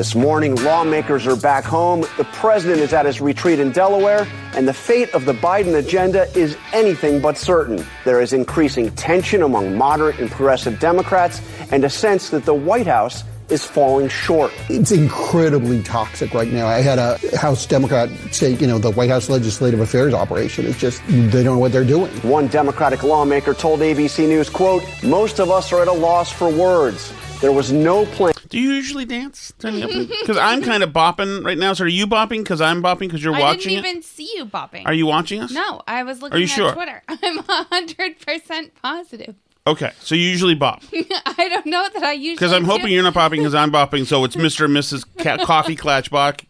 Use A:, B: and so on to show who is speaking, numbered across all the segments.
A: This morning, lawmakers are back home. The president is at his retreat in Delaware, and the fate of the Biden agenda is anything but certain. There is increasing tension among moderate and progressive Democrats, and a sense that the White House is falling short.
B: It's incredibly toxic right now. I had a House Democrat say, you know, the White House Legislative Affairs operation is just, they don't know what they're doing.
A: One Democratic lawmaker told ABC News, quote, most of us are at a loss for words. There was no plan.
C: Do you usually dance? Because I'm kind of bopping right now. So are you bopping? Because I'm bopping because you're watching?
D: I
C: watching
D: didn't
C: it?
D: even see you bopping.
C: Are you watching us?
D: No, I was looking
C: Are you
D: at
C: sure?
D: Twitter. I'm hundred percent positive.
C: Okay, so you usually bop.
D: I don't know that I usually
C: Because I'm hoping
D: do.
C: you're not bopping because I'm bopping, so it's Mr. and Mrs. Ca- Coffee Clatch bop-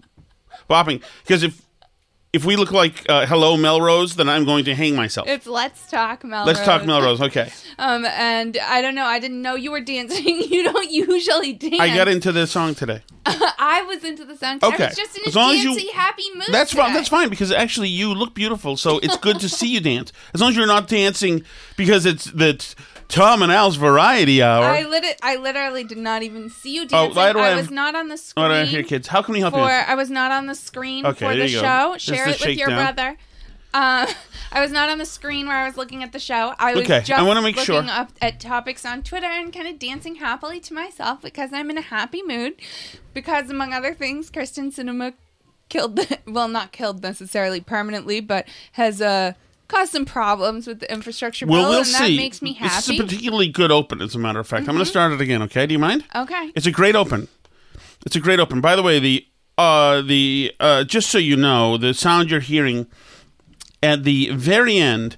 C: bopping. Because if if we look like uh, Hello Melrose, then I'm going to hang myself.
D: It's Let's Talk Melrose.
C: Let's talk Melrose. Okay.
D: Um, and I don't know. I didn't know you were dancing. you don't usually dance.
C: I got into the song today.
D: I was into the song.
C: Okay.
D: I was just in a
C: As long as you-
D: happy mood.
C: That's fine. That's fine because actually you look beautiful, so it's good to see you dance. As long as you're not dancing because it's the Tom and Al's Variety Hour.
D: I lit- I literally did not even see you
C: Oh,
D: dancing.
C: why do I
D: I
C: have-
D: was not on the screen.
C: Right, here, kids. How can we help
D: for
C: you?
D: I was not on the screen
C: Okay,
D: for
C: there
D: the
C: you go.
D: show. Share
C: the
D: it with your
C: shakedown.
D: brother. Uh, I was not on the screen where I was looking at the show. I was
C: Okay, I
D: just
C: wanna make
D: looking
C: sure.
D: up at topics on Twitter and kind of dancing happily to myself because I'm in a happy mood. Because among other things, Kristen Sinema killed the, well, not killed necessarily permanently, but has uh, caused some problems with the infrastructure
C: well, we'll
D: and
C: see.
D: that makes me
C: This is a particularly good open, as a matter of fact. I'm going to start it again. Okay? Do you mind?
D: okay.
C: It's a great open. It's a great open. By the way, the uh the uh just so you know, the sound you're hearing at the very end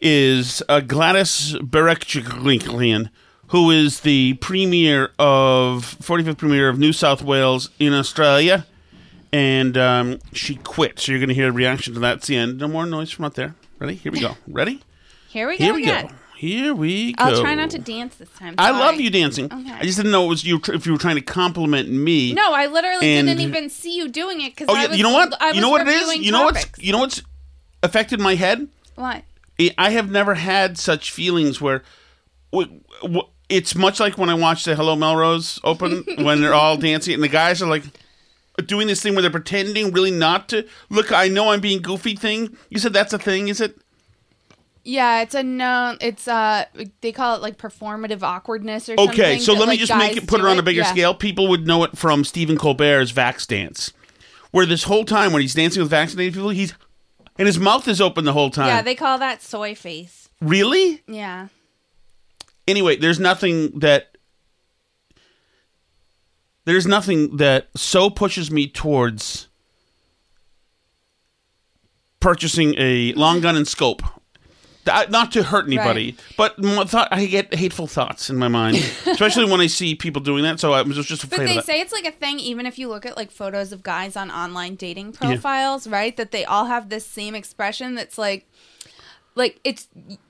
C: is uh, Gladys Berejiklian, who is the premier of 45th premier of New South Wales in Australia, and um, she quit. So you're going to hear a reaction to that at the end. No more noise from out there. Ready? Here we go. Ready?
D: Here we go
C: Here we
D: again.
C: go. Here we go.
D: I'll try not to dance this time.
C: I
D: Sorry.
C: love you dancing.
D: Okay.
C: I just didn't know it was you. If you were trying to compliment me.
D: No, I literally
C: And-
D: didn't even see you doing it because
C: Oh,
D: I
C: you,
D: was,
C: you know what?
D: I
C: you know what it is.
D: reviewing
C: You know what's.
D: topics.
C: You know what's affected my head.
D: What?
C: I- I have never had such feelings where. w- w- It's much like when I watch the Hello Melrose Open when they're all dancing and the guys are like doing this thing where they're pretending really not to look. I know I'm being goofy. Thing you said that's a thing, is it?
D: Yeah, it's a known. It's uh, they call it like performative awkwardness or
C: Okay,
D: something.
C: Okay, so
D: that,
C: let me
D: like,
C: just make it put it on a bigger
D: Yeah.
C: scale. People would know it from Stephen Colbert's Vax Dance, where this whole time when he's dancing with vaccinated people, he's and his mouth is open the whole time.
D: Yeah, they call that soy face.
C: really?
D: Yeah.
C: Anyway, there's nothing that there's nothing that so pushes me towards purchasing a long gun and scope Th- Not to hurt anybody, but thought, I get hateful thoughts in my mind, especially when I see people doing that. So I was just
D: But
C: afraid
D: they
C: of that.
D: say it's like a thing, even if you look at like photos of guys on online dating profiles, right? That they all have this same expression that's like, like it's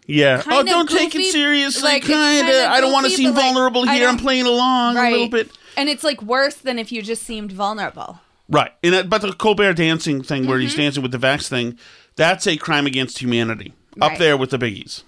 C: yeah. Oh,
D: of
C: don't take it
D: goofy,
C: seriously.
D: like, it's
C: kind of.
D: kinda
C: I don't want to
D: goofy,
C: seem
D: but, like,
C: vulnerable
D: I
C: here. I'm
D: don't-
C: playing along a little bit.
D: And it's like worse than if you just seemed vulnerable.
C: Right. And that, but the Colbert dancing thing where
D: Mm-hmm.
C: he's dancing with the Vax thing, that's a crime against humanity. Up
D: Right.
C: there with the biggies.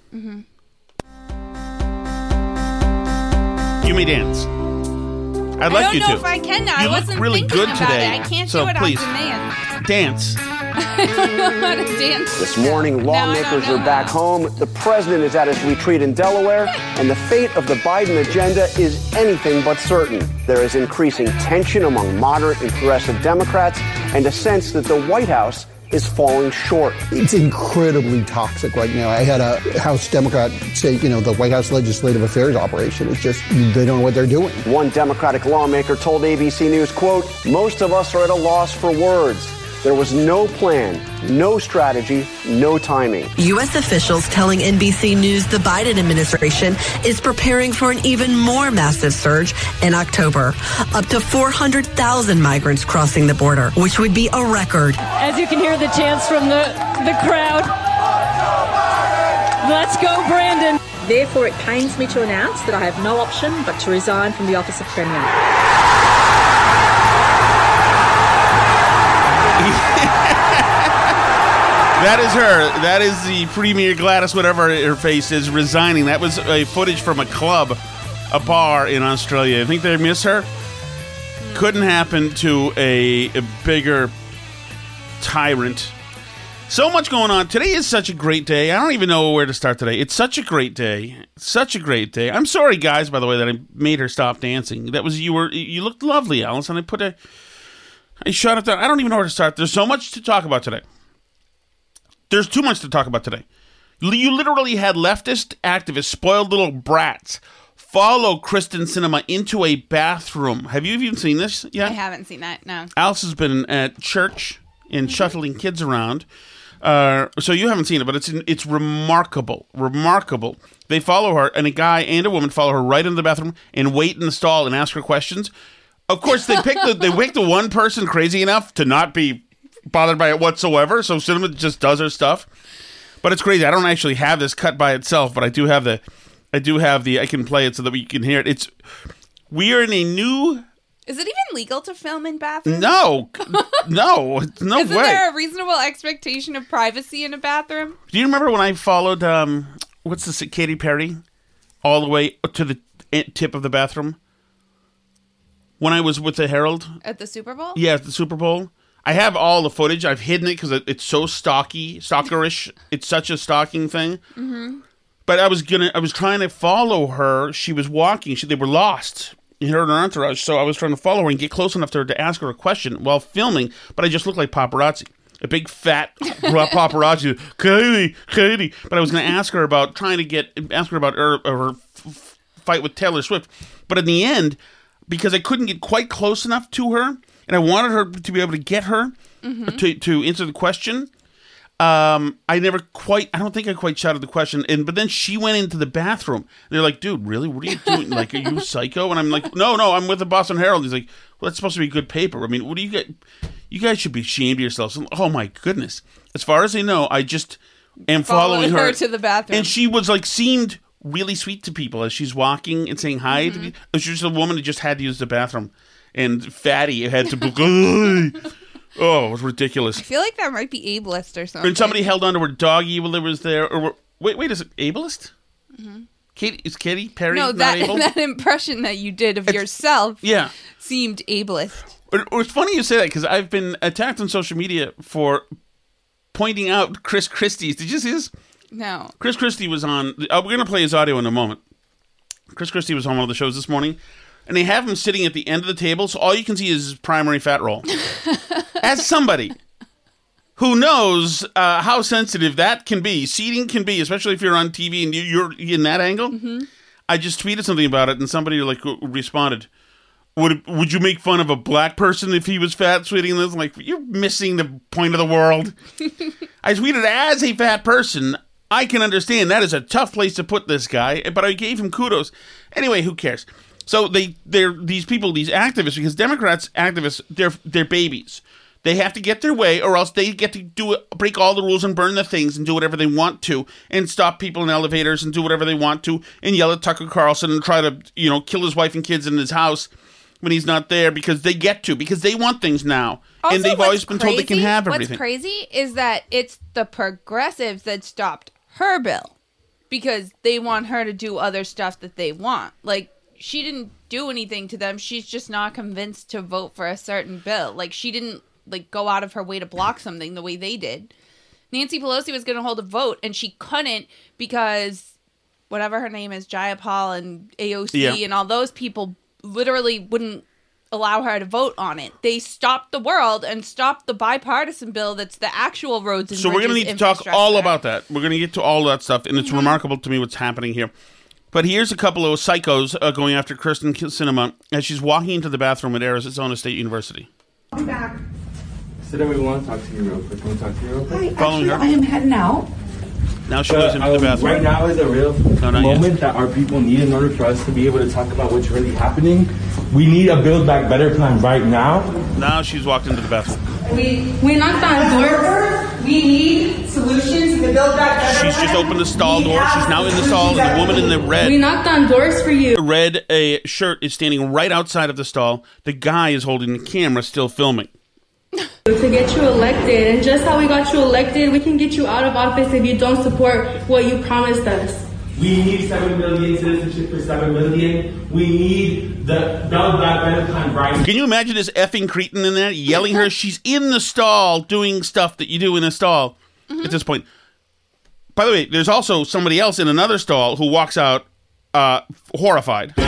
C: You may dance. I'd like you to.
D: I
C: like
D: don't
C: you
D: know
C: to.
D: if I can now.
C: You
D: I
C: look
D: wasn't
C: really
D: thinking
C: good
D: about
C: today,
D: it. I can't
C: so
D: do it
C: please.
D: on demand.
C: Dance.
D: I don't know how to dance.
A: This morning,
D: Now I don't
A: lawmakers are back home. The president is at his retreat in Delaware, and the fate of the Biden agenda is anything but certain. There is increasing tension among moderate and progressive Democrats, and a sense that the White House is falling short.
B: It's incredibly toxic right now. I had a House Democrat say, you know, the White House Legislative Affairs operation is just, they don't know what they're doing.
A: One Democratic lawmaker told ABC News, quote, most of us are at a loss for words. There was no plan, no strategy, no timing.
E: U.S. officials telling NBC News the Biden administration is preparing for an even more massive surge in October. Up to 400,000 migrants crossing the border, which would be a record.
F: As you can hear the chants from the, the crowd. Let's go, Brandon.
G: Therefore, it pains me to announce that I have no option but to resign from the office of Premier.
C: That is her. That is the premier Gladys, whatever her face is, resigning. That was a footage from a club, a bar in Australia. I think they miss her. Couldn't happen to a, a bigger tyrant. So much going on. Today is such a great day. I don't even know where to start today. It's such a great day. Such a great day. I'm sorry, guys, by the way, that I made her stop dancing. That was you were you looked lovely, Alice, and I put a I shut it down. I don't even know where to start. There's so much to talk about today. There's too much to talk about today. You literally had leftist activists, spoiled little brats, follow Kristen Sinema into a bathroom. Have you even seen this yet?
D: I haven't seen that. No.
C: Alice has been at church and shuttling kids around. Uh, so you haven't seen it, but it's it's remarkable, remarkable. They follow her, and a guy and a woman follow her right into the bathroom and wait in the stall and ask her questions. Of course, they pick the they pick the one person crazy enough to not be bothered by it whatsoever. So Sinema just does her stuff. But it's crazy. I don't actually have this cut by itself, but I do have the I do have the I can play it so that we can hear it. It's we are in a new
D: Is it even legal to film in bathrooms?
C: no no no
D: Isn't
C: way.
D: there a reasonable expectation of privacy in a bathroom?
C: Do you remember when I followed um what's this Katy Perry all the way to the tip of the bathroom when I was with the Herald?
D: At the Super Bowl?
C: Yeah, at the Super Bowl. I have all the footage. I've hidden it because it's so stocky, stalkerish. it's such a stalking thing.
D: Mm-hmm.
C: But I was gonna, I was trying to follow her. She was walking. She, they were lost in her and her entourage. So I was trying to follow her and get close enough to her to ask her a question while filming. But I just looked like paparazzi, a big fat paparazzi. Katie, Katie. But I was going to ask her about trying to get, ask her about her, her f- f- fight with Taylor Swift. But in the end, because I couldn't get quite close enough to her, and I wanted her to be able to get her to to answer the question. Um, I never quite. I don't think I quite shouted the question. And but then she went into the bathroom. They're like, "Dude, really? What are you doing? like, are you psycho?" And I'm like, "No, no, I'm with the Boston Herald." He's like, "Well, that's supposed to be good paper. I mean, what do you get? You guys should be ashamed of yourselves." I'm oh my goodness! As far as I know, I just am following her,
D: her to the bathroom.
C: and she was like seemed really sweet to people as she's walking and saying hi.
D: Mm-hmm.
C: to. It was just a woman who just had to use the bathroom, and fatty had to. oh, it was ridiculous.
D: I feel like that might be ableist or something.
C: And somebody held onto her doggy while it was there. Or wait, wait, is it ableist? Katie is Katy Perry
D: Mm-hmm. no, that that impression that you did of yourself
C: yeah.
D: seemed ableist.
C: It- It's funny you say that because I've been attacked on social media for pointing out Chris Christie's. Did you see this?
D: No.
C: Chris Christie was on. Uh, we're going to play his audio in a moment. Chris Christie was on one of the shows this morning, and they have him sitting at the end of the table, so all you can see is his primary fat roll. As somebody who knows uh, how sensitive that can be, seating can be, especially if you're on TV and you- you're in that angle. I just tweeted something about it, and somebody like responded. Would would you make fun of a black person if he was fat, sweetie? And it's like you're missing the point of the world. I tweeted as a fat person. I can understand that is a tough place to put this guy, but I gave him kudos. Anyway, who cares? So they they're these people, these activists, because Democrats activists, they're they're babies. They have to get their way, or else they get to do it, break all the rules and burn the things and do whatever they want to, and stop people in elevators and do whatever they want to, and yell at Tucker Carlson and try to you know kill his wife and kids in his house when he's not there because they get to because they want things now,
D: Also,
C: and they've always been told they can have everything.
D: What's crazy is that it's the progressives that stopped her bill because they want her to do other stuff that they want. Like she didn't do anything to them. She's just not convinced to vote for a certain bill. Like she didn't like go out of her way to block something the way they did. Nancy Pelosi was going to hold a vote and she couldn't because whatever her name is, Jayapal and AOC
C: Yeah.
D: and all those people literally wouldn't allow her to vote on it. They stopped the world and stopped the bipartisan bill that's the actual roads and
C: So we're going to need to talk all about that. We're going to get to all that stuff, and it's mm-hmm. remarkable to me what's happening here. But here's a couple of psychos uh, going after Kristen Sinema as she's walking into the bathroom at Arizona State University.
H: I'm back.
I: Sit down. We want to talk to you real quick. Can we talk to you real quick?
H: Hi,
C: Following
H: actually,
C: her.
H: I am heading out.
C: Now she
I: But,
C: goes into the
I: um,
C: bathroom.
I: Right now is a real
C: No,
I: moment
C: yet.
I: that our people need in order for us to be able to talk about what's really happening. We need a Build Back Better plan right now.
C: Now she's walked into the bathroom.
J: We we knocked on doors. We need solutions to the Build Back Better
C: She's just opened the stall door. She's now in the stall, and the woman in the red.
J: We knocked on doors for you.
C: red a shirt is standing right outside of the stall. The guy is holding the camera, still filming.
J: to get you elected. And just how we got you elected, we can get you out of office if you don't support what you promised us.
I: We need 7 million citizenship for 7 million. We need the Build Back Better plan right.
C: Can you imagine this effing cretin in there yelling her? She's in the stall doing stuff that you do in a stall at this point. By the way, there's also somebody else in another stall who walks out uh, horrified.
J: My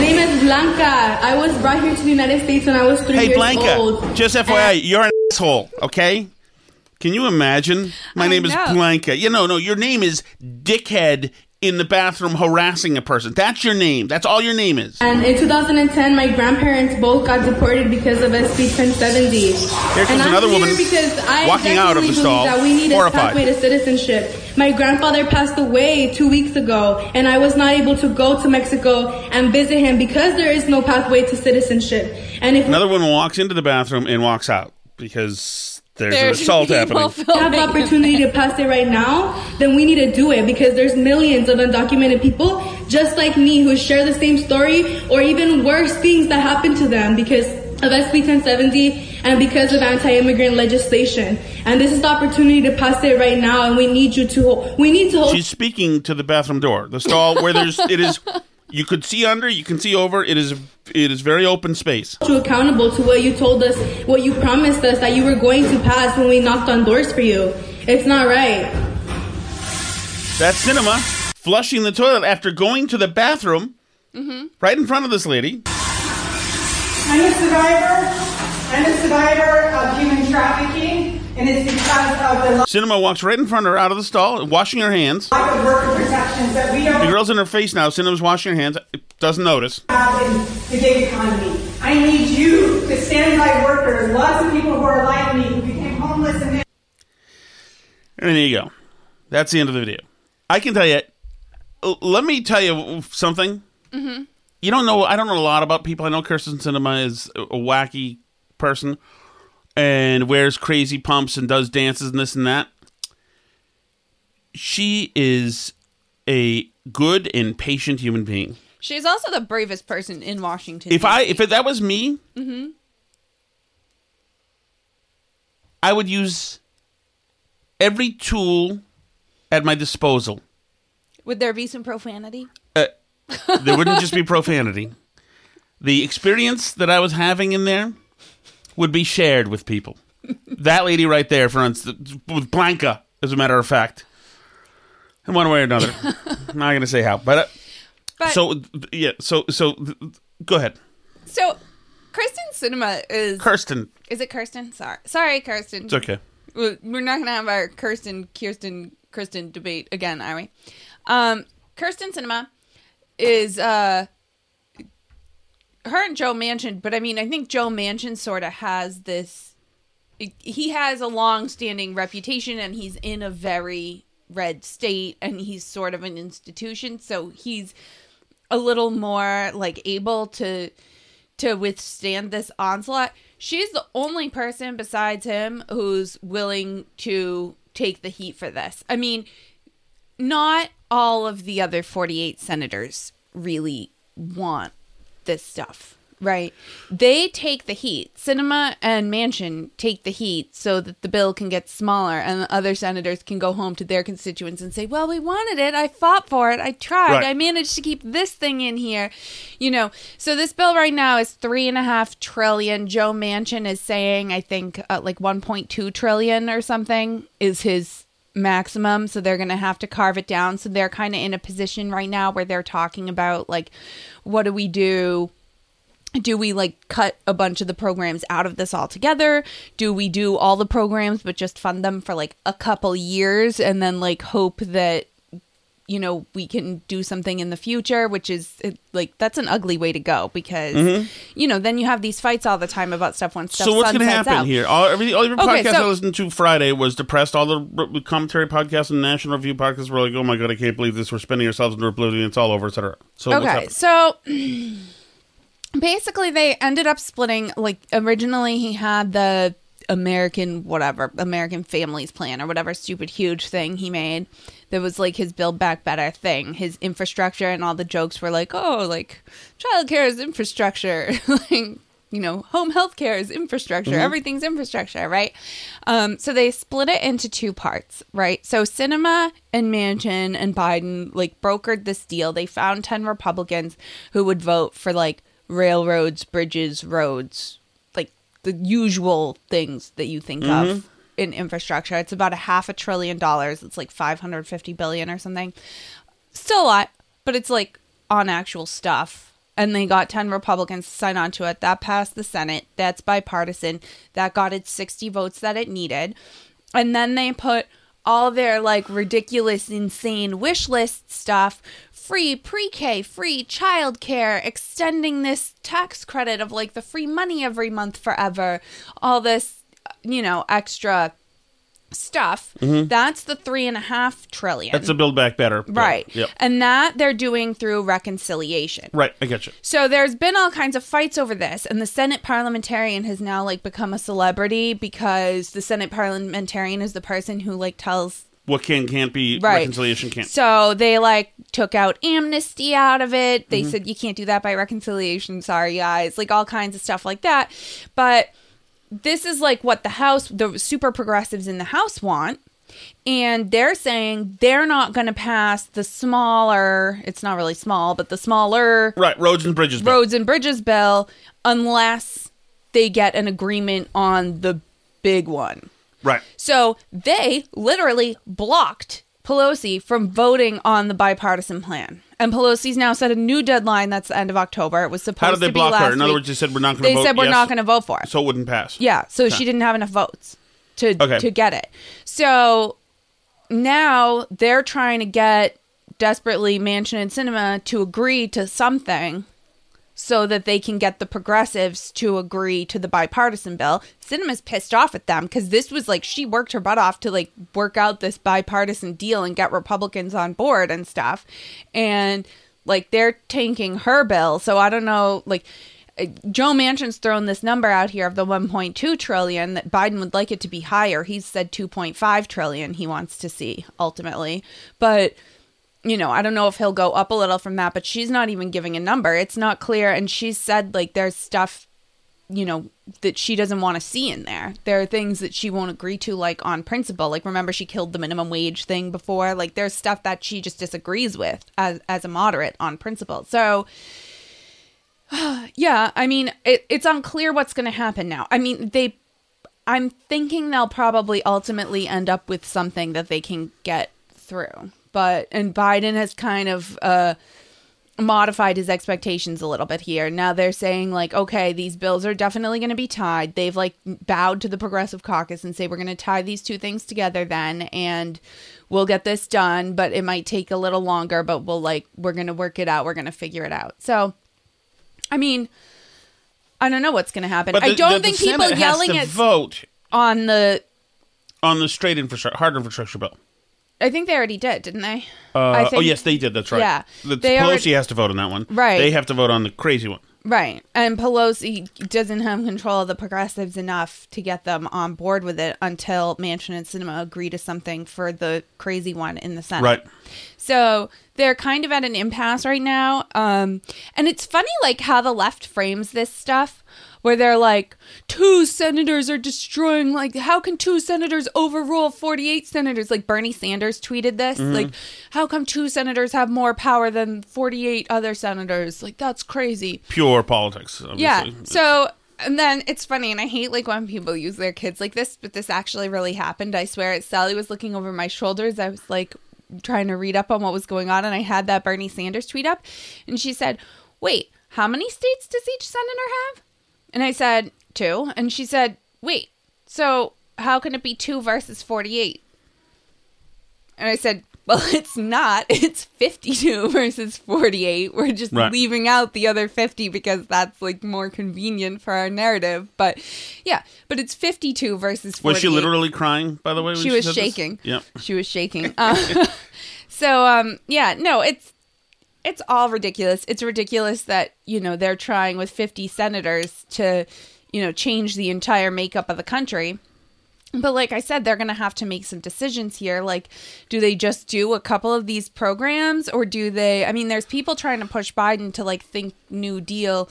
J: name is Blanca. I was brought here to the United States when I was three
C: Hey,
J: years
C: Blanca,
J: old.
C: just FYI, you're an asshole, okay? Can you imagine? My
D: I
C: name is. Blanca. You know, no, your name is Dickhead in the bathroom harassing a person. That's your name. That's all your name is.
J: And in 2010, my grandparents both got deported because of SB 1070.
C: Here comes
J: and I'm
C: another
J: here
C: woman
J: because I
C: walking out of the
J: definitely believe
C: stall,
J: that we need
C: horrified.
J: a pathway to citizenship. My grandfather passed away two weeks ago, and I was not able to go to Mexico and visit him because there is no pathway to citizenship. And if
C: Another woman walks into the bathroom and walks out because there's,
D: There's
C: an assault
D: people
C: happening.
J: we have the opportunity to pass it right now, then we need to do it because there's millions of undocumented people just like me who share the same story or even worse things that happen to them because of SB 1070 and because of anti-immigrant legislation. And this is the opportunity to pass it right now and we need you to we need to hold
C: She's speaking to the bathroom door, the stall where there's it is. You could see under, you can see over. It is it is very open space.
J: you accountable to what you told us, what you promised us that you were going to pass when we knocked on doors for you. It's not right.
C: That's Sinema flushing the toilet after going to the bathroom mm-hmm. right in front of this lady.
J: I'm a survivor. I'm a survivor of human trafficking, and it's because of the
C: Sinema walks right in front of her out of the stall, washing her hands.
J: lack of worker protections that we
C: The
J: don't
C: girl's in her face now. Sinema's washing her hands. Doesn't notice.
J: have in the gig economy. I need you to stand by workers. Lots of people who are like me who became homeless and
C: And there you go. That's the end of the video. I can tell you. l- Let me tell you something.
D: Mm-hmm.
C: You don't know. I don't know a lot about people. I know Kirsten Sinema is a, a wacky person and wears crazy pumps and does dances and this and that. She is a good and patient human being.
D: She's also the bravest person in Washington.
C: If I if that was me,
D: hmm
C: I would use every tool at my disposal.
D: Would there be some profanity?
C: Uh, there wouldn't just be profanity. The experience that I was having in there would be shared with people. That lady right there, for instance, with Blanca, as a matter of fact, in one way or another. I'm not going to say how, but, uh,
D: But-
C: so yeah, so so go ahead,
D: So, Kirsten Sinema is
C: Kirsten.
D: Is it Kirsten? Sorry, sorry, Kirsten.
C: It's okay.
D: We're not gonna have our Kirsten, Kirsten, Kirsten debate again, are we? Um, Kirsten Sinema is uh, her and Joe Manchin, but I mean, I think Joe Manchin sort of has this he has a long-standing reputation and he's in a very red state and he's sort of an institution. So he's a little more like able to to withstand this onslaught. She's the only person besides him who's willing to take the heat for this. I mean not all of the other 48 senators really want this stuff. Right. They take the heat. Sinema and Manchin take the heat so that the bill can get smaller and the other senators can go home to their constituents and say well we wanted it. I fought for it. I tried.
H: Right.
D: i managed to keep this thing in here. You know so this bill right now is three and a half trillion. Joe manchin is saying i think uh, like 1.2 trillion or something is his maximum so they're going to have to carve it down. So they're kind of in a position right now where they're talking about like what do we do? Do we like cut a bunch of the programs out of this altogether? Do we do all the programs but just fund them for like a couple years and then like hope that you know we can do something in the future which is it, like that's an ugly way to go because
C: Mhm.
D: you know then you have these fights all the time about stuff when stuff
C: So what's
D: going to
C: happen
D: out.
C: here? All, every, all your
D: Okay,
C: podcasts
D: so-
C: I listened to Friday was depressed. All the commentary podcasts and National Review podcasts were like, "Oh my god, I can't believe this. We're spinning ourselves into oblivion. It's all over, etc." So
D: okay, so basically they ended up splitting. Like originally, he had the American whatever American Families Plan or whatever stupid huge thing he made. That was like his Build Back Better thing. His infrastructure and all the jokes were like, oh, like childcare is infrastructure, like you know, home health care is infrastructure.
H: Mhm.
D: Everything's infrastructure, right? Um, so they split it into two parts, right? So Sinema and Manchin and Biden like brokered this deal. They found 10 Republicans who would vote for like railroads, bridges, roads, like the usual things that you think
H: Mhm.
D: of in infrastructure. It's about a half a trillion dollars. It's like 550 billion or something. Still a lot, but it's like on actual stuff. And they got 10 Republicans to sign on to it. That passed the Senate. That's bipartisan. That got its 60 votes that it needed. And then they put all their like ridiculous, insane wish list stuff free pre K, free childcare, extending this tax credit of like the free money every month forever, all this, you know, extra stuff.
C: Mhm.
D: That's the three and a half trillion.
C: That's a Build Back Better. bill.
D: Right.
C: Yep.
D: And that they're doing through reconciliation.
C: Right. I get you.
D: So there's been all kinds of fights over this, and the Senate parliamentarian has now like become a celebrity because the Senate parliamentarian is the person who like tells
C: What can can't be
D: Right.
C: reconciliation can't.
D: so they like took out amnesty out of it. They
C: Mhm.
D: said you can't do that by reconciliation. Sorry, guys. Like all kinds of stuff like that. But this is like what the House, the super progressives in the House want. And they're saying they're not going to pass the smaller, it's not really small, but the smaller
C: Right. Roads and bridges. bill.
D: roads and bridges bill unless they get an agreement on the big one.
C: Right.
D: So they literally blocked Pelosi from voting on the bipartisan plan. And Pelosi's now set a new deadline that's the end of October. It was supposed
C: How did they
D: to be
C: block
D: last
C: her? In other
D: week.
C: words, they said we're not going to vote.
D: They
C: vote.
D: said we're
C: yes,
D: not going to vote for it.
C: So it wouldn't pass.
D: Yeah, so she didn't have enough votes to
C: Okay.
D: to get it. So now they're trying to get desperately Manchin and Sinema to agree to something so that they can get the progressives to agree to the bipartisan bill. Sinema's pissed off at them because this was like she worked her butt off to like work out this bipartisan deal and get Republicans on board and stuff. And like they're tanking her bill. So I don't know, like uh, Joe Manchin's thrown this number out here of the 1.2 trillion that Biden would like it to be higher. He's said 2.5 trillion he wants to see ultimately. But you know, I don't know if he'll go up a little from that, but she's not even giving a number. It's not clear and she said like there's stuff you know that she doesn't want to see in there. There are things that she won't agree to like on principle. Like remember she killed the minimum wage thing before. Like there's stuff that she just disagrees with as as a moderate on principle. So yeah, I mean, it, it's unclear what's going to happen now. I mean, they, I'm thinking they'll probably ultimately end up with something that they can get through. But, and Biden has kind of, uh, modified his expectations a little bit here. Now they're saying like, okay, these bills are definitely going to be tied. They've like bowed to the progressive caucus and say we're going to tie these two things together then and we'll get this done, but it might take a little longer, but we'll like we're going to work it out. We're going to figure it out. So I mean, I don't know what's going to happen.
C: But
D: I don't
C: the- the
D: think people
C: Senate has
D: yelling at
C: vote
D: on the.
C: on the straight infrastructure, hard infrastructure bill.
D: I think they already did, didn't they?
C: Uh,
D: I
C: oh yes, they did. That's right.
D: Yeah,
C: the, Pelosi
D: already-
C: has to vote on that one.
D: Right.
C: They have to vote on the crazy one.
D: Right. And Pelosi doesn't have control of the progressives enough to get them on board with it until Manchin and Sinema agree to something for the crazy one in the Senate.
C: Right.
D: So they're kind of at an impasse right now. Um, and it's funny, like, how the left frames this stuff, where they're like, two senators are destroying, like, how can two senators overrule 48 senators? Like, Bernie Sanders tweeted this.
H: Mhm.
D: Like, how come two senators have more power than 48 other senators? Like, that's crazy.
C: Pure politics. Obviously.
D: Yeah. So and then it's funny, and I hate like when people use their kids like this, but this actually really happened. I swear. Sally was looking over my shoulders. I was like trying to read up on what was going on, and I had that Bernie Sanders tweet up, and she said, "Wait, how many states does each senator have?" And I said two, and she said, "Wait, so how can it be two versus forty-eight?" And I said, well, it's not. It's 52 versus 48. We're just
C: Right.
D: leaving out the other 50 because that's like more convenient for our narrative. But yeah, but it's 52 versus 48.
C: Was she literally crying? By the way,
D: She was
C: said this?
D: shaking.
C: Yep.
D: She was shaking. Uh, so um yeah, no, it's it's all ridiculous. It's ridiculous that, you know, they're trying with 50 senators to, you know, change the entire makeup of the country. But like I said, they're going to have to make some decisions here. Like, do they just do a couple of these programs or do they? I mean, there's people trying to push Biden to like think New Deal.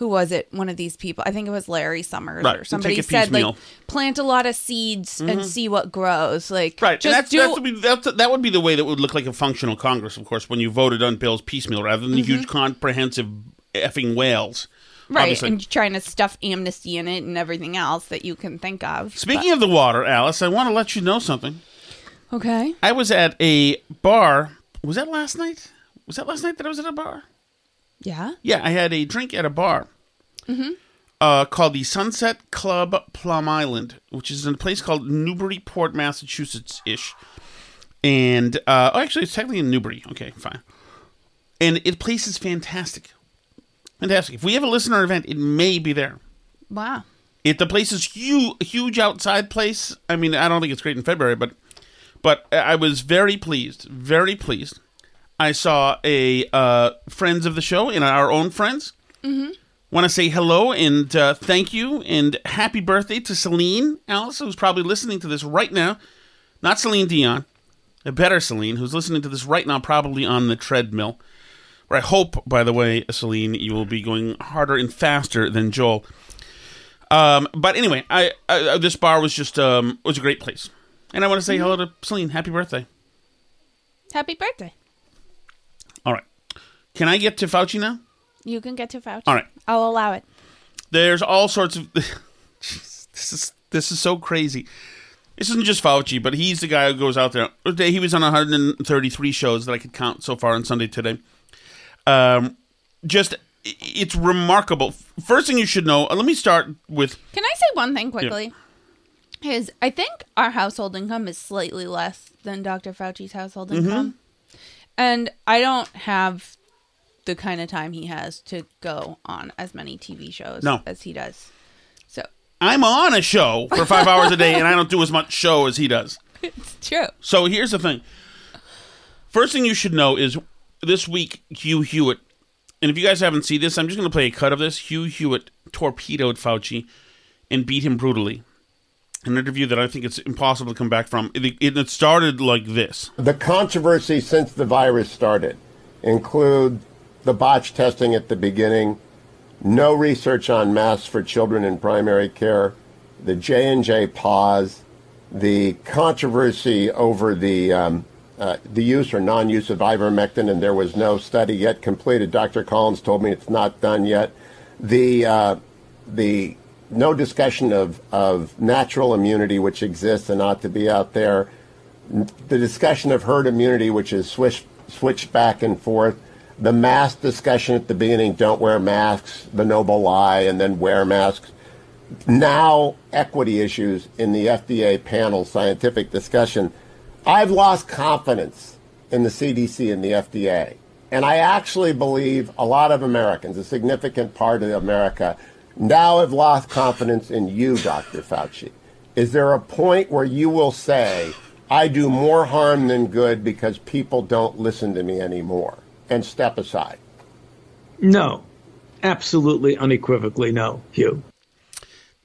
D: Who was it? One of these people. I think it was Larry Summers
C: Right,
D: or somebody said like plant a lot of seeds and
C: Mhm.
D: see what grows. Like,
C: Right.
D: just
C: that's,
D: do.
C: that's, be, that's, that would be the way that would look like a functional Congress, of course, when you voted on bills piecemeal rather than the
D: Mhm.
C: huge comprehensive effing whales.
D: right,
C: Obviously.
D: and trying to stuff amnesty in it and everything else that you can think of.
C: Speaking of the water, Alice, I want to let you know something.
D: Okay.
C: I was at a bar. Was that last night? Was that last night that I was at a bar?
D: Yeah.
C: Yeah, I had a drink at a bar
D: Mm-hmm.
C: uh, called the Sunset Club Plum Island, which is in a place called Newburyport, Massachusetts ish. And uh, oh, actually, it's technically in Newbury. Okay, fine. And it place is fantastic, fantastic. If we have a listener event, it may be there.
D: Wow.
C: If the place is huge, huge outside place. I mean, I don't think it's great in February, but but I was very pleased, very pleased. I saw a uh, friends of the show and our own friends.
D: Mm-hmm.
C: Want to say hello and uh, thank you and happy birthday to Celine Alice, who's probably listening to this right now. Not Celine Dion, a better Celine, who's listening to this right now, probably on the treadmill. Where I hope, by the way, Celine, you will be going harder and faster than Joel. Um, but anyway, I, I this bar was just um was a great place, and I want to say hello to Celine. Happy birthday!
D: Happy birthday.
C: Can I get to Fauci now?
D: You can get to Fauci.
C: All right.
D: I'll allow it.
C: There's all sorts of. Jeez, this is this is so crazy. This isn't just Fauci, but he's the guy who goes out there. He was on 133 shows that I could count so far on Sunday today. Um, just it's remarkable. First thing you should know. uh, Let me start with
D: Can I say one thing quickly? Is I think our household income is slightly less than Dr. Fauci's household
C: Mhm.
D: income. And I don't have the kind of time he has to go on as many TV shows
C: No.
D: as he does. So
C: I'm on a show for five hours a day, and I don't do as much show as he does.
D: it's true.
C: So here's the thing. First thing you should know is this week, Hugh Hewitt, and if you guys haven't seen this, I'm just going to play a cut of this. Hugh Hewitt torpedoed Fauci and beat him brutally. An interview that I think it's impossible to come back from. It, it, it started like this.
H: The controversy since the virus started include the botch testing at the beginning, no research on masks for children in primary care, the J and J pause, the controversy over the um, uh, the use or non-use of ivermectin, and there was no study yet completed. Dr. Collins told me it's not done yet. The uh, the no discussion of, of natural immunity, which exists and ought to be out there. The discussion of herd immunity, which is switched switched back and forth. The mask discussion at the beginning, don't wear masks, the noble lie, and then wear masks. Now, equity issues in the FDA panel scientific discussion. I've lost confidence in the CDC and the FDA. And I actually believe a lot of Americans, a significant part of America, now have lost confidence in you, Dr. Fauci. Is there a point where you will say, I do more harm than good because people don't listen to me anymore and step aside?
K: No, absolutely unequivocally no, Hugh.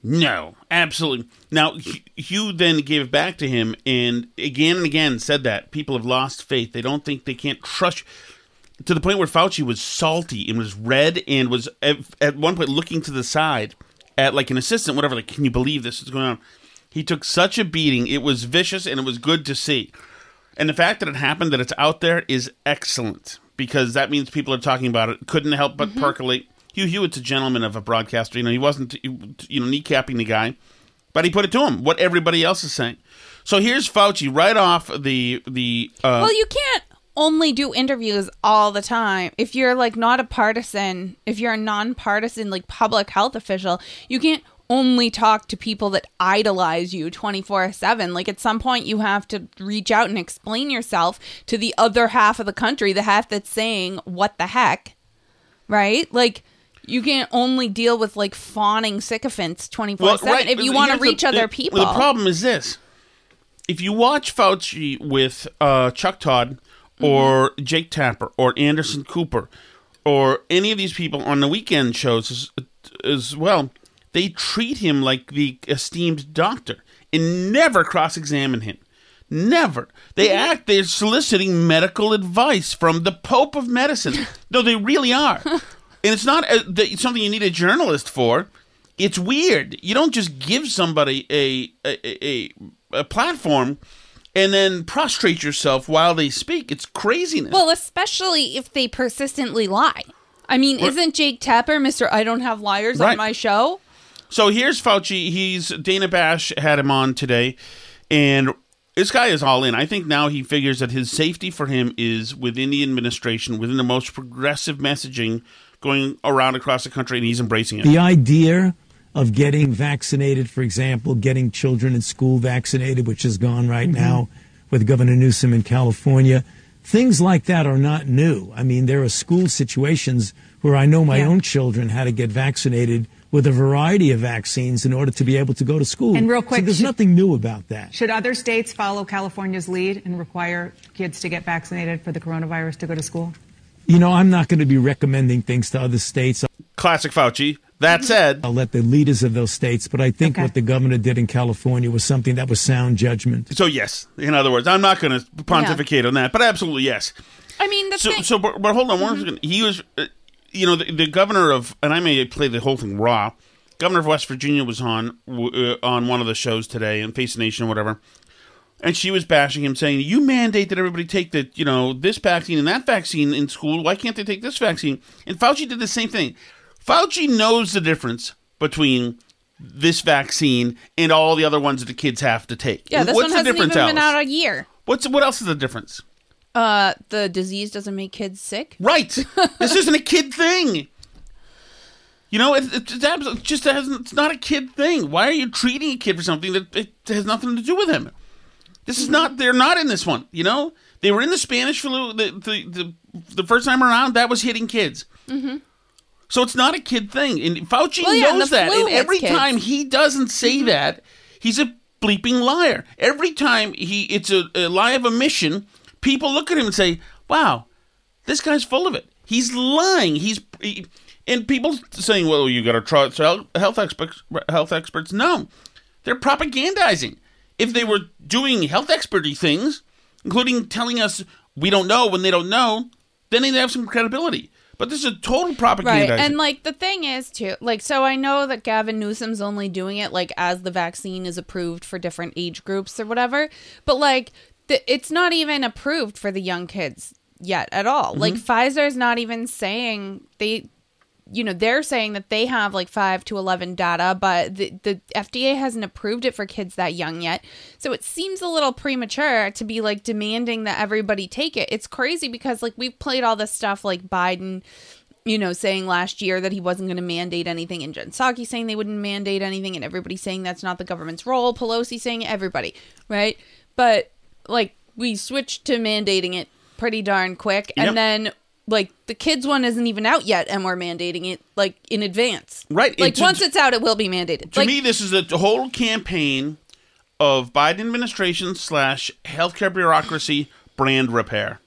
C: No, absolutely. Now, Hugh then gave back to him, and again and again said that people have lost faith. They don't think they can't trust. To the point where Fauci was salty and was red and was at, at one point looking to the side at like an assistant, whatever. Like, can you believe this is going on? He took such a beating. It was vicious and it was good to see. And the fact that it happened, that it's out there, is excellent because that means people are talking about it. Couldn't help but percolate. Hugh Hewitt's a gentleman of a broadcaster. You know, he wasn't, you know, kneecapping the guy, but he put it to him what everybody else is saying. So here's Fauci right off the the. Uh,
D: well, you can't only do interviews all the time. If you're like not a partisan, if you're a nonpartisan like public health official, you can't only talk to people that idolize you 24/7. Like at some point you have to reach out and explain yourself to the other half of the country, the half that's saying what the heck. Right? Like you can't only deal with like fawning sycophants 24/7 if you want to
C: here's the-
D: reach other
C: the-
D: people.
C: The problem is this: if you watch Fauci with uh, Chuck Todd or Jake Tapper or Anderson Cooper or any of these people on the weekend shows as, as well, they treat him like the esteemed doctor and never cross-examine him. Never. They mm-hmm. act they're soliciting medical advice from the Pope of medicine. no, they really are. and it's not a, the, something you need a journalist for. It's weird. You don't just give somebody a a, a, a platform and then prostrate yourself while they speak. It's craziness.
D: Well, especially if they persistently lie. I mean,
C: Right.
D: isn't Jake Tapper Mr. I don't have liars
C: Right.
D: on my show?
C: So here's Fauci. He's Dana Bash had him on today, and this guy is all in. I think now he figures that his safety for him is within the administration, within the most progressive messaging going around across the country, and he's embracing it.
L: The idea of getting vaccinated, for example, getting children in school vaccinated, which is gone right mm-hmm. now with Governor Newsom in California, things like that are not new. I mean, there are school situations where I know my own children had to get vaccinated with a variety of vaccines in order to be able to go to school.
M: And real
L: So
M: quick,
L: there's
M: should-
L: nothing new about that.
M: Should other states follow California's lead and require kids to get vaccinated for the coronavirus to go to school?
L: You know, I'm not going to be recommending things to other states.
C: Classic Fauci. That said,
L: I'll let the leaders of those states, but I think what the governor did in California was something that was sound judgment.
C: So yes, in other words, I'm not going to pontificate on that, but absolutely yes.
D: I mean, the
C: so,
D: thing.
C: so, but, but hold on one second. He was, uh, you know, the, the governor of, and I may play the whole thing raw. Governor of West Virginia was on uh, on one of the shows today, and Face the Nation or whatever, and she was bashing him, saying, "You mandate that everybody take the, you know, this vaccine and that vaccine in school. Why can't they take this vaccine?" And Fauci did the same thing. Fauci knows the difference between this vaccine and all the other ones that the kids have to take.
D: yeah, this
C: What's
D: one
C: the
D: hasn't even
C: difference,
D: been
C: Alice?
D: out a year.
C: What's what else is the difference?
D: Uh, the disease doesn't make kids sick.
C: Right. this isn't a kid thing. You know, it, it, it's just has, it's not a kid thing. Why are you treating a kid for something that it has nothing to do with him? This is not. They're not in this one. You know, they were in the Spanish flu the the the, the first time around. That was hitting kids.
D: Mm-hmm.
C: So it's not a kid thing. And Fauci
D: Well, yeah,
C: knows
D: the
C: that. And every
D: kids. Mm-hmm.
C: time he doesn't say that, he's a bleeping liar. Every time he it's a, a lie of omission, people look at him and say, "Wow, this guy's full of it. He's lying. He's." He, and people saying, "Well, you got to trust health health experts." Health experts, no, they're propagandizing. If they were doing health experty things, including telling us we don't know when they don't know, then they'd have some credibility. But this is a total propaganda.
D: Right. And like the thing is too, like so I know that Gavin Newsom's only doing it like as the vaccine is approved for different age groups or whatever, but like the, it's not even approved for the young kids yet at all. Like
C: Mm-hmm.
D: Pfizer's not even saying they you know, they're saying that they have like 5 to 11 data, but the, the FDA hasn't approved it for kids that young yet. So it seems a little premature to be like demanding that everybody take it. It's crazy because like we've played all this stuff like Biden, you know, saying last year that he wasn't going to mandate anything, and Jen Psaki saying they wouldn't mandate anything, and everybody saying that's not the government's role. Pelosi saying everybody, right? But like we switched to mandating it pretty darn quick, and
C: Yep.
D: then like the kids one isn't even out yet, and we're mandating it like in advance.
C: Right,
D: Like
C: to-
D: once it's out, it will be mandated.
C: To
D: like
C: me, this is a whole campaign of Biden administration slash healthcare bureaucracy brand repair.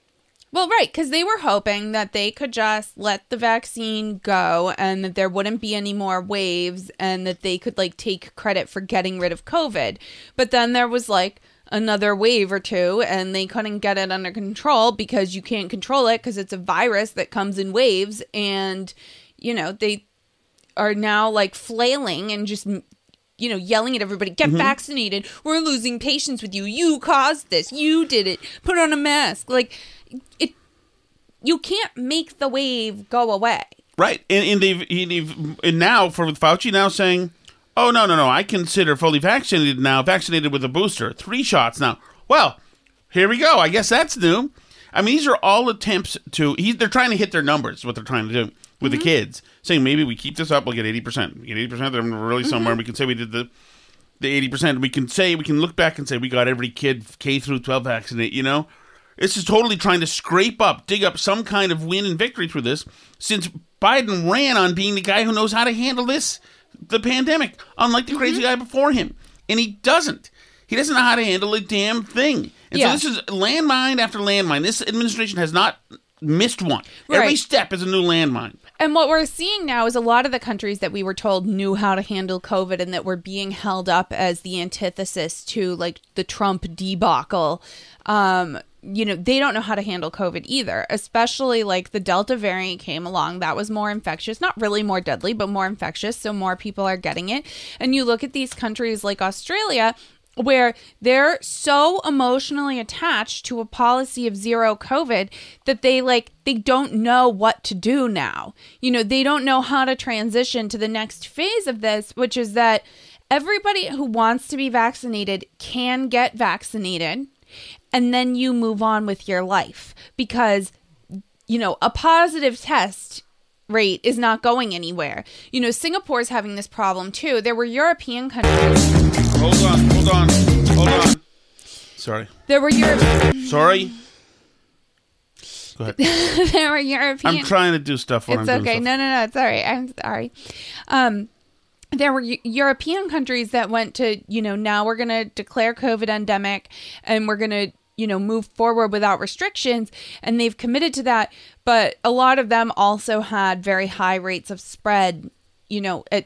D: Well, right, because they were hoping that they could just let the vaccine go and that there wouldn't be any more waves and that they could like take credit for getting rid of COVID. But then there was like another wave or two and they couldn't get it under control because you can't control it because it's a virus that comes in waves and you know, they are now like flailing and just you know, yelling at everybody, get
C: Mm-hmm.
N: Mhm.
D: vaccinated. We're losing patience with you. You caused this. You did it. Put on a mask. Like it you can't make the wave go away.
C: Right, and, and they've and they've and now for Fauci now saying, "Oh no, no, no! I consider fully vaccinated now, vaccinated with a booster, three shots now." Well, here we go. I guess that's new. I mean, these are all attempts to. He, they're trying to hit their numbers. What they're trying to do with the mm-hmm. kids, saying maybe we keep this up, we'll get eighty percent. Get eighty percent. Then really mm-hmm. somewhere we can say we did the the eighty percent. We can say we can look back and say we got every kid K through twelve vaccinated. You know, this is totally trying to scrape up, dig up some kind of win and victory through this. Since Biden ran on being the guy who knows how to handle this, the pandemic, unlike the crazy guy before him, and he doesn't. He doesn't know how to handle a damn thing. And
D: Yeah.
C: so this is landmine after landmine. This administration has not missed one. Every step is a new landmine.
D: And what we're seeing now is a lot of the countries that we were told knew how to handle COVID and that were being held up as the antithesis to like the Trump debacle. Um, you know, they don't know how to handle COVID either, especially like the Delta variant came along. That was more infectious, not really more deadly, but more infectious. So more people are getting it. And you look at these countries like Australia, where they're so emotionally attached to a policy of zero covid that they like they don't know what to do now you know they don't know how to transition to the next phase of this which is that everybody who wants to be vaccinated can get vaccinated and then you move on with your life because you know a positive test rate is not going anywhere you know singapore's having this problem too there were european countries
C: Hold on, hold on, hold on. Sorry.
D: there were Europe-
C: Sorry. Go ahead.
D: there were European.
C: I'm trying to do stuff
D: It's
C: I'm
D: okay. No, no, no. It's all right. I'm sorry. Um, there were European countries that went to, you know, now we're going to declare COVID endemic and we're going to, you know, move forward without restrictions. And they've committed to that. But a lot of them also had very high rates of spread, you know, at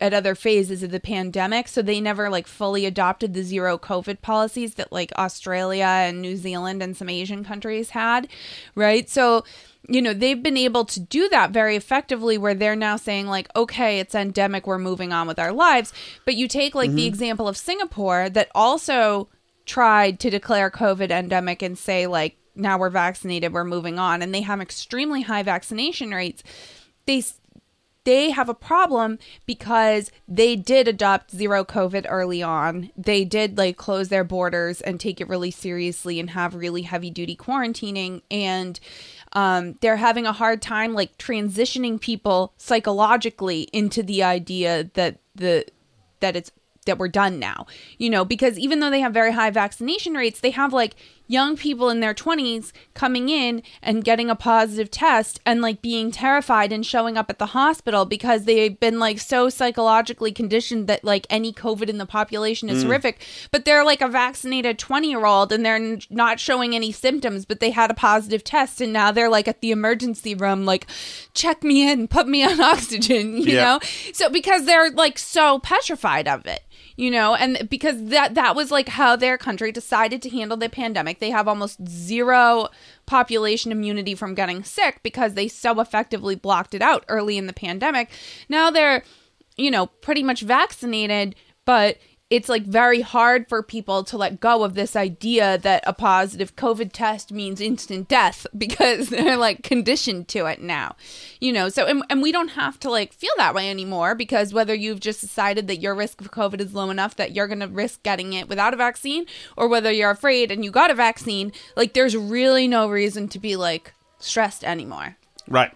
D: at other phases of the pandemic so they never like fully adopted the zero covid policies that like Australia and New Zealand and some Asian countries had right so you know they've been able to do that very effectively where they're now saying like okay it's endemic we're moving on with our lives but you take like the
N: Mhm.
D: example of Singapore that also tried to declare covid endemic and say like now we're vaccinated we're moving on and they have extremely high vaccination rates they they have a problem because they did adopt zero covid early on. They did like close their borders and take it really seriously and have really heavy duty quarantining and um, they're having a hard time like transitioning people psychologically into the idea that the that it's that we're done now you know because even though they have very high vaccination rates they have like young people in their 20s coming in and getting a positive test and like being terrified and showing up at the hospital because they've been like so psychologically conditioned that like any covid in the population is
N: Mm.
D: horrific but they're like a vaccinated 20 year old and they're n- not showing any symptoms but they had a positive test and now they're like at the emergency room like check me in put me on oxygen you
N: Yeah.
D: know so because they're like so petrified of it you know and because that that was like how their country decided to handle the pandemic. They have almost zero population immunity from getting sick because they so effectively blocked it out early in the pandemic. Now they're you know pretty much vaccinated but it's like very hard for people to let go of this idea that a positive COVID test means instant death because they're like conditioned to it now, you know. So, and, and we don't have to like feel that way anymore because whether you've just decided that your risk of COVID is low enough that you're going to risk getting it without a vaccine or whether you're afraid and you got a vaccine, like there's really no reason to be like stressed anymore.
C: Right,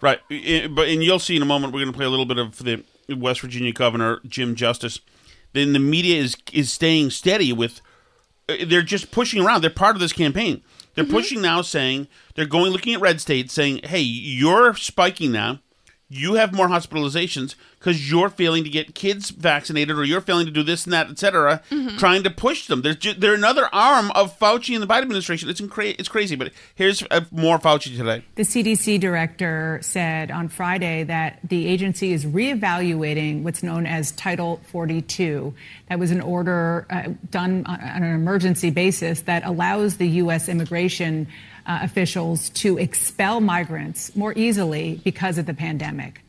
C: right. But and you'll see in a moment. We're going to play a little bit of the West Virginia Governor Jim Justice. Then the media is is staying steady with. uh, They're just pushing around. They're part of this campaign. They're pushing now, saying they're going looking at red states, saying, "Hey, you're spiking now. You have more hospitalizations because you're failing to get kids vaccinated or you're failing to do this and that, etc.
D: Mhm.
C: Trying to push them. There's they're another arm of Fauci and the Biden administration. It's incra- it's crazy. But here's uh, more Fauci today.
M: The CDC director said on Friday that the agency is reevaluating what's known as Title 42. That was an order uh, done on on an emergency basis that allows the U.S. immigration uh, officials to expel migrants more easily because of the pandemic.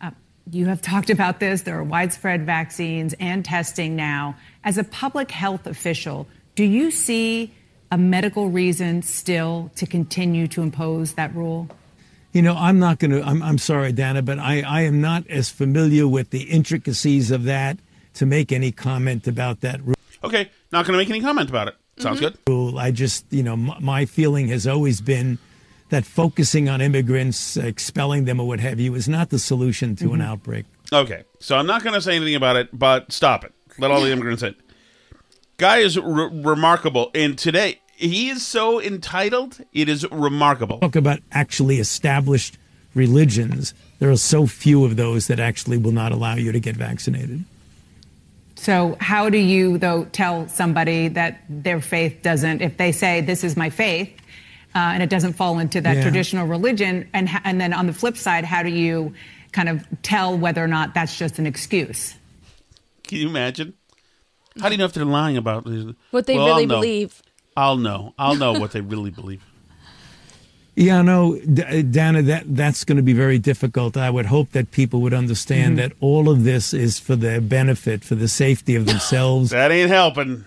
M: Uh, you have talked about this. There are widespread vaccines and testing now. As a public health official, do you see a medical reason still to continue to impose that rule?
L: You know, I'm not going to, I'm, I'm sorry, Dana, but I, I am not as familiar with the intricacies of that to make any comment about that rule.
C: Okay, not going to make any comment about it. Sounds good.
L: I just, you know, m- my feeling has always been that focusing on immigrants, expelling them or what have you, is not the solution to an
C: Mhm.
L: outbreak.
C: Okay, so I'm not going to say anything about it, but stop it. Let all the immigrants in. Guy is re- remarkable, and today he is so entitled. It is remarkable.
L: Talk about actually established religions. There are so few of those that actually will not allow you to get vaccinated.
M: So, how do you, though, tell somebody that their faith doesn't, if they say, This is my faith, uh, and it doesn't fall into that
L: Yeah.
M: traditional religion, and, and then on the flip side, how do you kind of tell whether or not that's just an excuse?
C: Can you imagine? How do you know if they're lying about?
D: What they
C: Well,
D: really
C: I'll
D: believe.
C: I'll know. I'll know what they really believe.
L: Yeah, no, D- Dana, that that's going to be very difficult. I would hope that people would understand
C: Mhm.
L: that all of this is for their benefit, for the safety of themselves,
C: That ain't helping.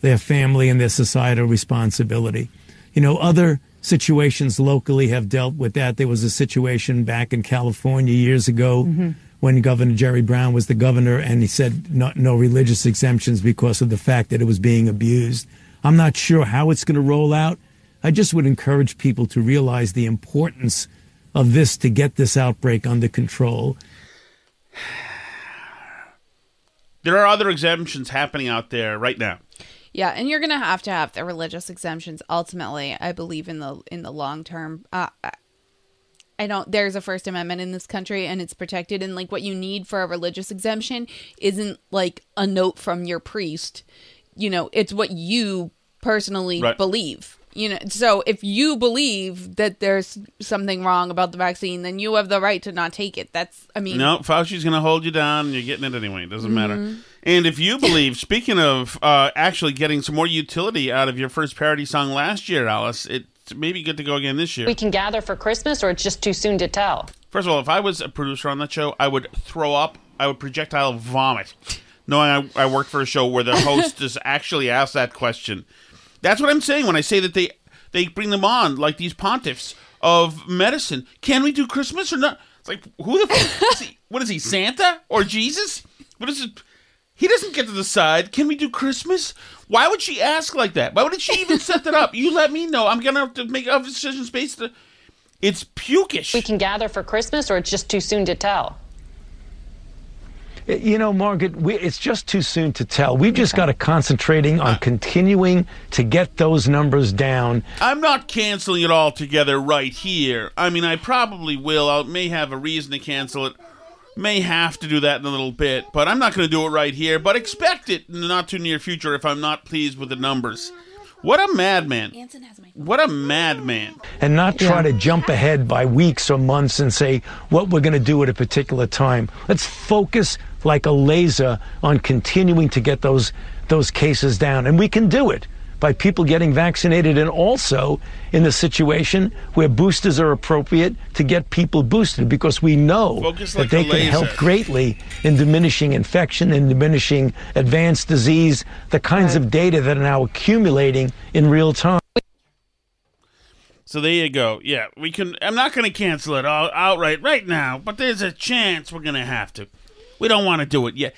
L: their family, and their societal responsibility. You know, other situations locally have dealt with that. There was a situation back in California years ago
N: Mhm.
L: when Governor Jerry Brown was the governor, and he said no, no religious exemptions because of the fact that it was being abused. I'm not sure how it's going to roll out. I just would encourage people to realize the importance of this to get this outbreak under control.
C: There are other exemptions happening out there right now.
D: Yeah, and you're gonna have to have the religious exemptions. Ultimately, I believe in the in the long term. Uh, I- I don't. There's a First Amendment in this country, and it's protected. And like, what you need for a religious exemption isn't like a note from your priest. You know, it's what you personally
C: Right.
D: believe. You know, so if you believe that there's something wrong about the vaccine, then you have the right to not take it. That's, I mean,
C: No, Fauci's going to hold you down, and you're getting it anyway. It doesn't matter.
D: Mhm.
C: And if you believe, speaking of uh, actually getting some more utility out of your first parody song last year, Alice, it may be good to go again this year.
O: We can gather for Christmas, or it's just too soon to tell.
C: First of all, if I was a producer on that show, I would throw up. I would projectile vomit, knowing I, I worked for a show where the host is actually asked that question. That's what I'm saying when I say that they they bring them on like these pontiffs of medicine. Can we do Christmas or not? It's like who the fuck is he? What is he? Santa or Jesus? What is it? He doesn't get to decide. Can we do Christmas? Why would she ask like that? Why would she even set that up? You let me know. I'm gonna have to make a decision based. On, it's pukish.
O: We can gather for Christmas, or it's just too soon to tell.
L: You know, Margaret, we, it's just too soon to tell. We've just got to concentrating on ah. continuing to get those numbers down.
C: I'm not canceling it altogether right here. I mean, I probably will. I may have a reason to cancel it. May have to do that in a little bit, but I'm not going to do it right here. But expect it in the not too near future if I'm not pleased with the numbers. What a madman! What a madman!
L: and not try to jump ahead by weeks or months and say what we're going to do at a particular time. Let's focus like a laser on continuing to get those those cases down, and we can do it by people getting vaccinated, and also in the situation where boosters are appropriate to get people boosted, because we know
C: Focus
L: that
C: like
L: they can help greatly in diminishing infection and diminishing advanced disease. The kinds of data that are now accumulating in real time.
C: So there you go. Yeah, we can. I'm not going to cancel it all outright right now, but there's a chance we're going to have to. We don't want to do it yet.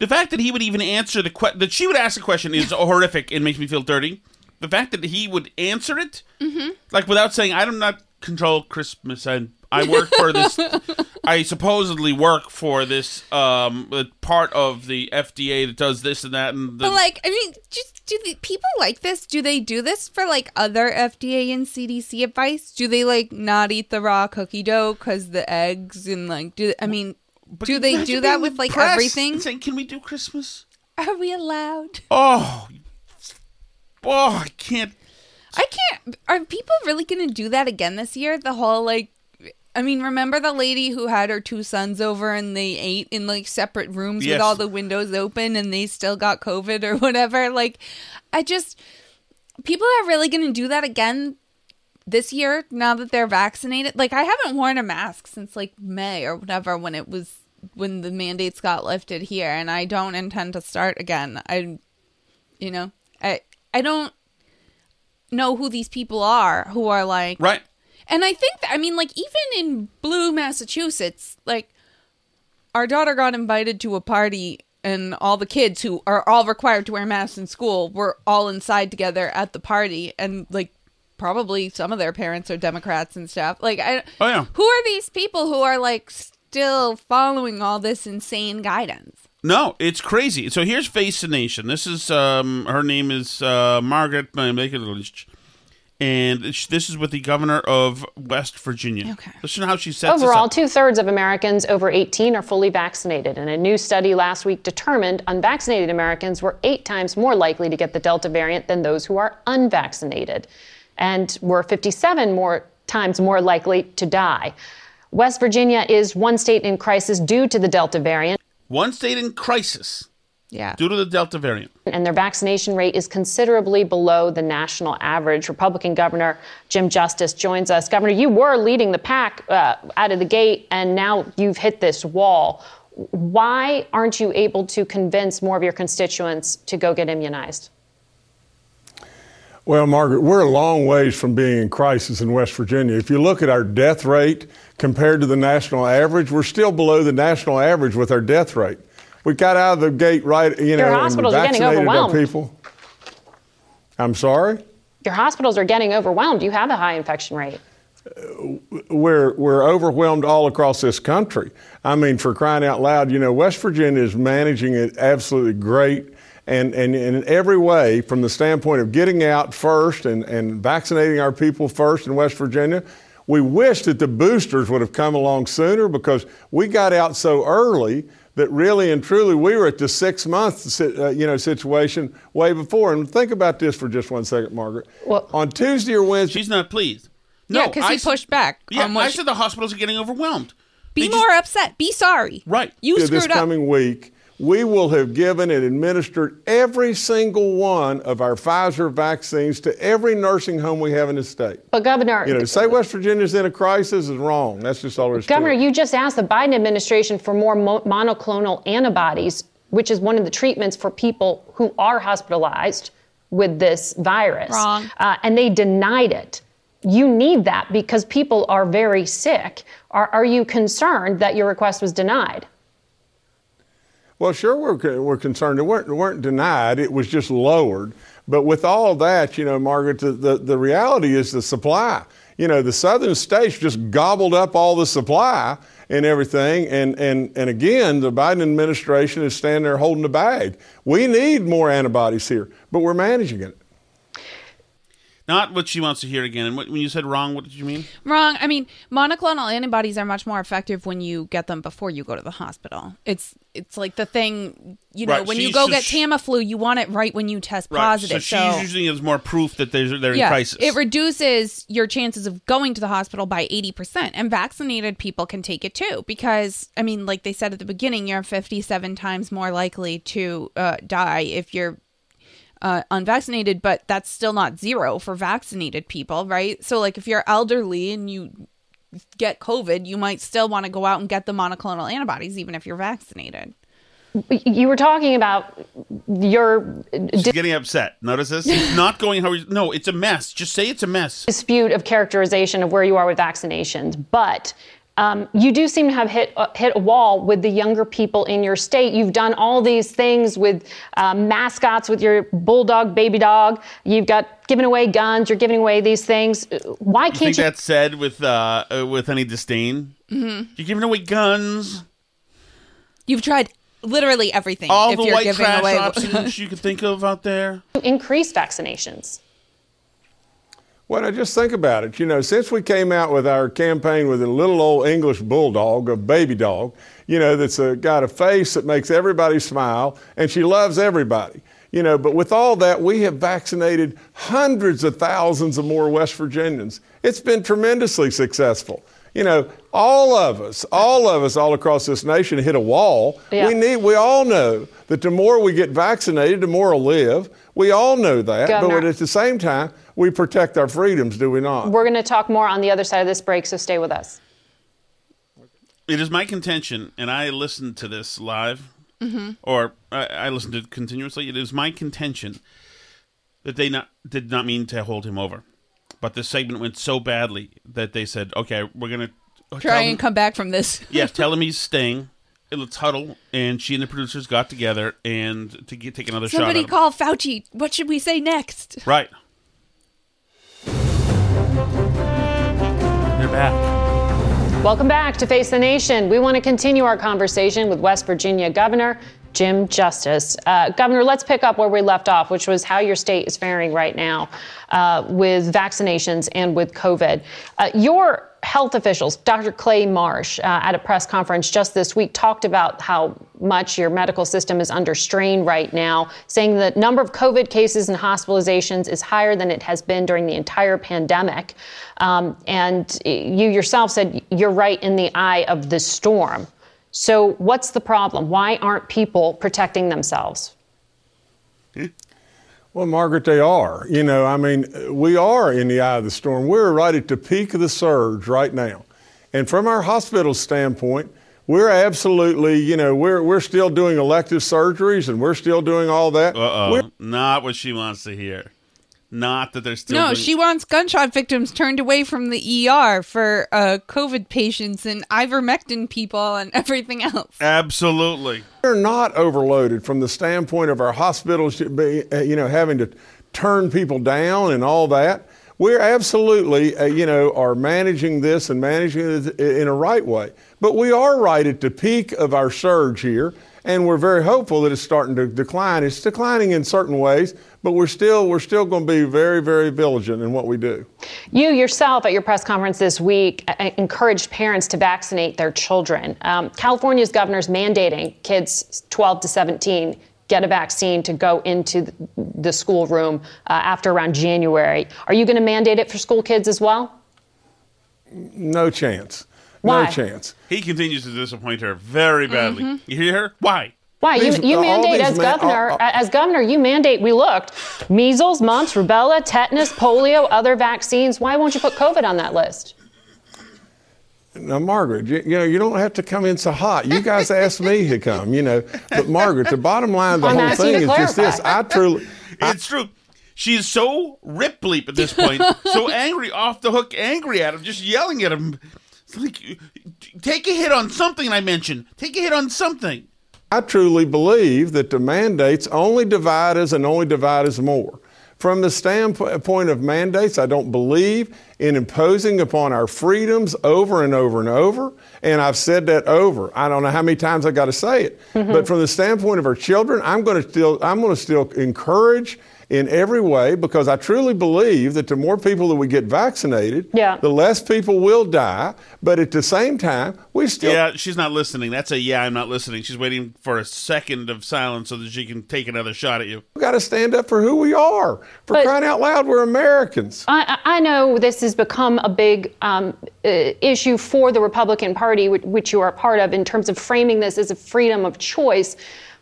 C: The fact that he would even answer the question, that she would ask the question, is horrific and makes me feel dirty. The fact that he would answer it,
D: Mhm.
C: like without saying, "I do not control Christmas. I I work for this. I supposedly work for this um part of the FDA that does this and that and the,
D: But like, I mean, just do the people like this? Do they do this for like other FDA and CDC advice? Do they like not eat the raw cookie dough because the eggs and like do I mean, do they do that with like everything?
C: saying, "Can we do Christmas?"
D: Are we allowed?
C: Oh, oh, I can't.
D: I can't. Are people really going to do that again this year? The whole like, I mean, remember the lady who had her two sons over and they ate in like separate rooms
C: Yes.
D: with all the windows open and they still got COVID or whatever? Like, I just people are really going to do that again this year now that they're vaccinated. Like, I haven't worn a mask since like May or whatever when it was when the mandates got lifted here, and I don't intend to start again. I, you know, I I don't know who these people are who are like
C: right.
D: And I think that, I mean, like even in Blue, Massachusetts, like our daughter got invited to a party, and all the kids who are all required to wear masks in school were all inside together at the party, and like probably some of their parents are Democrats and stuff. Like, I
C: Oh yeah.
D: who are these people who are like still following all this insane guidance?
C: No, it's crazy. So here's Face the Nation. This is um, her name is uh, Margaret Mikulich, and this is with the governor of West Virginia. Okay. Listen to how she sets
O: Overall, two thirds of Americans over 18 are fully vaccinated, and a new study last week determined unvaccinated Americans were eight times more likely to get the Delta variant than those who are unvaccinated, and were 57 more times more likely to die. West Virginia is one state in crisis due to the Delta variant.
C: One state in crisis
D: Yeah.
C: due to the Delta variant.
O: and their vaccination rate is considerably below the national average. Republican Governor Jim Justice joins us. Governor, you were leading the pack uh, out of the gate, and now you've hit this wall. Why aren't you able to convince more of your constituents to go get immunized?
N: Well, Margaret, we're a long ways from being in crisis in West Virginia. If you look at our death rate compared to the national average, we're still below the national average with our death rate. We got out of the gate right, you know,
O: Your
N: and
O: hospitals are getting
N: vaccinated our
O: overwhelmed.
N: people. I'm sorry?
O: Your hospitals are getting overwhelmed. You have a high infection rate.
N: we're we're overwhelmed all across this country. I mean, for crying out loud, you know, West Virginia is managing it absolutely great. And, and, and in every way, from the standpoint of getting out first and, and vaccinating our people first in West Virginia, we wish that the boosters would have come along sooner because we got out so early that really and truly we were at the six month uh, you know situation way before. And think about this for just one second, Margaret. on Tuesday or Wednesday,
C: she's not pleased.
D: yeah, because he
C: s-
D: pushed back.
C: Yeah,
D: on what
C: I
D: she-
C: said the hospitals are getting overwhelmed.
D: be more upset. Be sorry.
C: Right.
D: You
N: this
D: screwed up.
N: This coming week, we will have given and administered every single one of our Pfizer vaccines to every nursing home we have in the state.
O: But, Governor,
N: You know, to say West Virginia's in a crisis is wrong. That's just all there is to
O: Governor,
N: it.
O: you just asked the Biden administration for more mo- monoclonal antibodies, which is one of the treatments for people who are hospitalized with this virus.
D: Wrong.
O: Uh, and they denied it. You need that because people are very sick. Are, are you concerned that your request was denied?
N: Well, sure, we're, we're concerned. It weren't, weren't denied, it was just lowered. But with all that, you know, Margaret, the, the, the reality is the supply. You know, the southern states just gobbled up all the supply and everything. And, and, and again, the Biden administration is standing there holding the bag. We need more antibodies here, but we're managing it.
C: Not what she wants to hear again. And what, when you said wrong, what did you mean?
D: Wrong. I mean, monoclonal antibodies are much more effective when you get them before you go to the hospital. It's it's like the thing, you know,
C: Right,
D: when you go
C: just-
D: get Tamiflu, you want it right when you test positive.
C: So she's using it as more proof that they're, they're in crisis.
D: It reduces your chances of going to the hospital by 80%. And vaccinated people can take it too. Because, I mean, like they said at the beginning, you're 57 times more likely to uh, die if you're uh, unvaccinated, but that's still not zero for vaccinated people, right? So, like, if you're elderly and you get COVID, you might still want to go out and get the monoclonal antibodies, even if you're vaccinated.
O: You were talking about your
C: She's getting upset. Notice this? It's not going how we. No, it's a mess. Just say it's a mess.
O: dispute of characterization of where you are with vaccinations, but Um, you do seem to have hit uh, hit a wall with the younger people in your state. You've done all these things with uh, mascots, with your bulldog, baby dog. You've got giving away guns. You're giving away these things. Why can't
C: think
O: you?
C: that's said with uh, uh, with any disdain?
D: Mm-hmm.
C: You're giving away guns,
D: You've tried literally everything.
C: all
D: if
C: the
D: you're
C: white trash
D: away
C: options you could think of out there.
O: increase vaccinations.
N: Well, now just think about it. You know, since we came out with our campaign with a little old English bulldog, a baby dog, you know, that's a, got a face that makes everybody smile, and she loves everybody. You know, but with all that, we have vaccinated hundreds of thousands of more West Virginians. It's been tremendously successful. You know, all of us, all of us, all across this nation hit a wall.
O: Yeah.
N: We need, we all know that the more we get vaccinated, the more we'll live. We all know that,
O: Governor-
N: but at the same time, we protect our freedoms, do we not?
O: We're going to talk more on the other side of this break, so stay with us.
C: It is my contention, and I listened to this live,
D: Mhm.
C: or I, I listened to it continuously. It is my contention that they not did not mean to hold him over, but the segment went so badly that they said, "Okay, we're gonna
D: Try and come back from this.
C: yes, tell him he's staying. Let's huddle." And she and the producers got together and to get, take another
D: Somebody
C: shot. At him.
D: call Fauci. What should we say next?
C: Right. Back.
O: Welcome back to Face the Nation. We want to continue our conversation with West Virginia Governor Jim Justice. Uh, Governor, let's pick up where we left off, which was how your state is faring right now uh, with vaccinations and with COVID. Uh, your health officials, Dr. Clay Marsh, uh, at a press conference just this week, talked about how much your medical system is under strain right now, saying the number of COVID cases and hospitalizations is higher than it has been during the entire pandemic. Um, and you yourself said you're right in the eye of the storm. So, what's the problem? Why aren't people protecting themselves?
N: Well, Margaret, they are. You know, I mean, we are in the eye of the storm. We're right at the peak of the surge right now. And from our hospital standpoint, we're absolutely, you know, we're, we're still doing elective surgeries and we're still doing all that.
C: Uh oh, not what she wants to hear. Not that they're still.
D: No,
C: doing-
D: she wants gunshot victims turned away from the ER for uh, COVID patients and ivermectin people and everything else.
C: Absolutely.
N: We're not overloaded from the standpoint of our hospitals, should be, uh, you know, having to turn people down and all that. We're absolutely, uh, you know, are managing this and managing it in a right way. But we are right at the peak of our surge here, and we're very hopeful that it's starting to decline. It's declining in certain ways, but we're still we're still going to be very very vigilant in what we do.
O: You yourself at your press conference this week uh, encouraged parents to vaccinate their children. Um, California's governor is mandating kids 12 to 17 get a vaccine to go into th- the schoolroom uh, after around January. Are you going to mandate it for school kids as well?
N: No chance.
O: Why?
N: No chance.
C: He continues to disappoint her very badly.
O: Mhm.
C: You hear her? Why?
O: Why you,
N: These-
O: you
N: all
O: mandate as
N: ma-
O: governor?
N: all- all-
O: as governor, you mandate. We looked: measles, mumps, rubella, tetanus, polio, other vaccines. Why won't you put COVID on that list?
N: Now, Margaret, you, you know, you don't have to come in so hot. You guys asked me to come, you know. But, Margaret, the bottom line of the
C: I'm
N: whole thing is
C: to
N: just this. I truly.
C: It's true. She's so rip bleep at this point, so angry, off the hook, angry at him, just yelling at him. It's like, take a hit on something I mentioned. Take a hit on something.
N: I truly believe that the mandates only divide us and only divide us more. From the standpoint of mandates, I don't believe in imposing upon our freedoms over and over and over. And I've said that over. I don't know how many times I got to say it.
O: Mm-hmm.
N: But from the standpoint of our children, I'm going to still I'm going to still encourage in every way because I truly believe that the more people that we get vaccinated,
O: Yeah.
N: the less people will die. But at the same time, we still
C: Yeah, she's not listening. That's a yeah, I'm not listening. She's waiting for a second of silence so that she can take another shot at you.
N: We've got to stand up for who we are. For
O: But-
N: crying out loud, we're Americans.
O: I, I I know this has become a big um, uh, issue for the Republican Party, which, which you are a part of, in terms of framing this as a freedom of choice.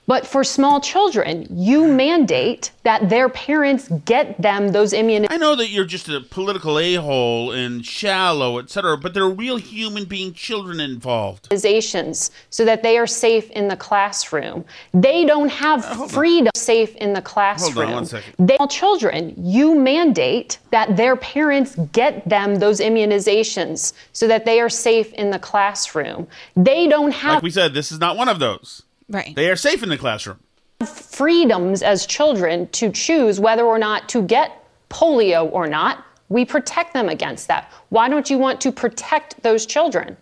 O: But for small children, you mandate that their parents get them those immunizations.
C: I know that you're just a political a hole and shallow, etc., but there are real human being children involved.
O: So that they are safe in the classroom. They don't have uh, freedom safe in the classroom.
C: Hold on one second.
O: They, children, you mandate that their parents get them those immunizations so that they are safe in the classroom. They don't have
C: Like we said, this is not one of those.
D: Right.
C: They are safe in the classroom.
O: freedoms as children to choose whether or not to get polio or not. We protect them against that. Why don't you want to protect those children